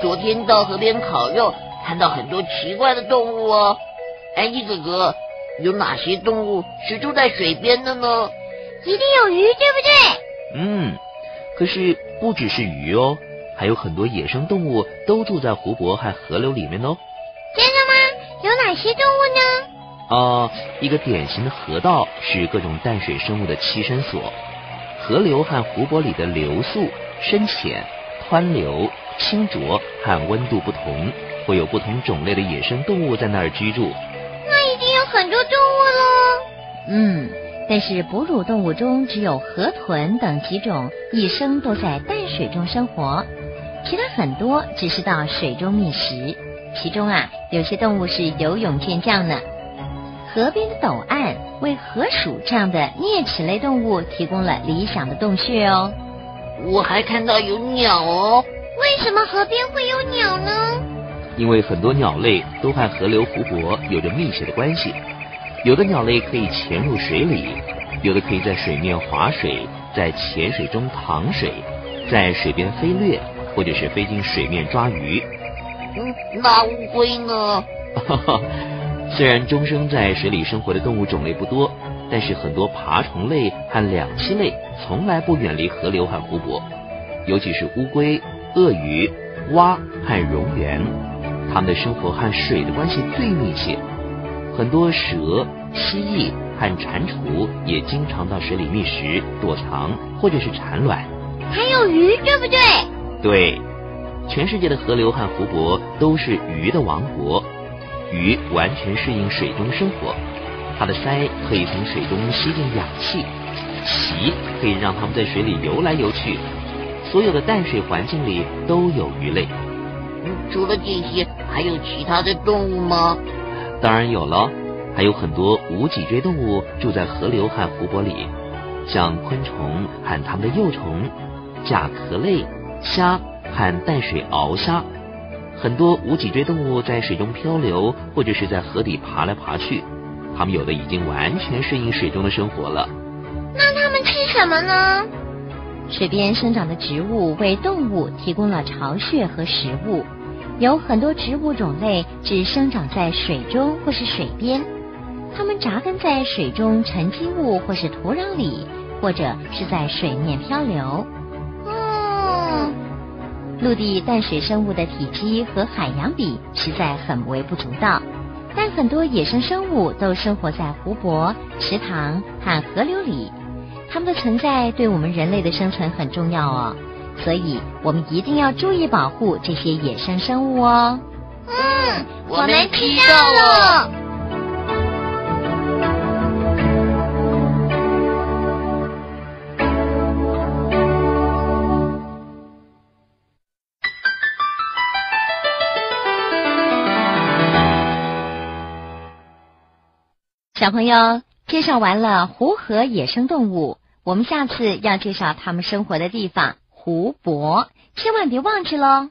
昨天到河边烤肉，看到很多奇怪的动物哦。安吉哥哥，有哪些动物是住在水边的呢？一定有鱼，对不对？嗯，可是不只是鱼哦，还有很多野生动物都住在湖泊和河流里面哦。真的吗？有哪些动物呢？啊，一个典型的河道是各种淡水生物的栖身所。河流和湖泊里的流速、深浅、湍流、清浊和温度不同，会有不同种类的野生动物在那儿居住。那一定有很多动物喽。嗯。但是哺乳动物中只有河豚等几种一生都在淡水中生活，其他很多只是到水中觅食。其中啊，有些动物是游泳健将呢。河边的陡岸为河鼠这样的啮齿类动物提供了理想的洞穴哦。我还看到有鸟哦。为什么河边会有鸟呢？因为很多鸟类都和河流、湖泊有着密切的关系。有的鸟类可以潜入水里，有的可以在水面划水，在浅水中淌水，在水边飞掠，或者是飞进水面抓鱼。嗯，那乌龟呢？虽然终生在水里生活的动物种类不多，但是很多爬虫类和两栖类从来不远离河流和湖泊，尤其是乌龟、鳄鱼、蛙和蝾螈，它们的生活和水的关系最密切。很多蛇、蜥蜴和蟾蜍也经常到水里觅食、躲藏或者是产卵。还有鱼，对不对？对，全世界的河流和湖泊都是鱼的王国。鱼完全适应水中生活，它的鳃可以从水中吸进氧气，鳍可以让它们在水里游来游去。所有的淡水环境里都有鱼类。除了这些，还有其他的动物吗？当然有了，还有很多无脊椎动物住在河流和湖泊里，像昆虫和它们的幼虫、甲壳类、虾和淡水鳌虾。很多无脊椎动物在水中漂流，或者是在河底爬来爬去。它们有的已经完全适应水中的生活了。那它们吃什么呢？水边生长的植物为动物提供了巢穴和食物。有很多植物种类只生长在水中或是水边，它们扎根在水中沉积物或是土壤里，或者是在水面漂流。嗯，陆地淡水生物的体积和海洋比实在很微不足道，但很多野生生物都生活在湖泊、池塘和河流里，它们的存在对我们人类的生存很重要哦。所以，我们一定要注意保护这些野生生物哦。嗯，我们知道了。小朋友，介绍完了湖河野生动物，我们下次要介绍他们生活的地方。湖泊，千万别忘记喽。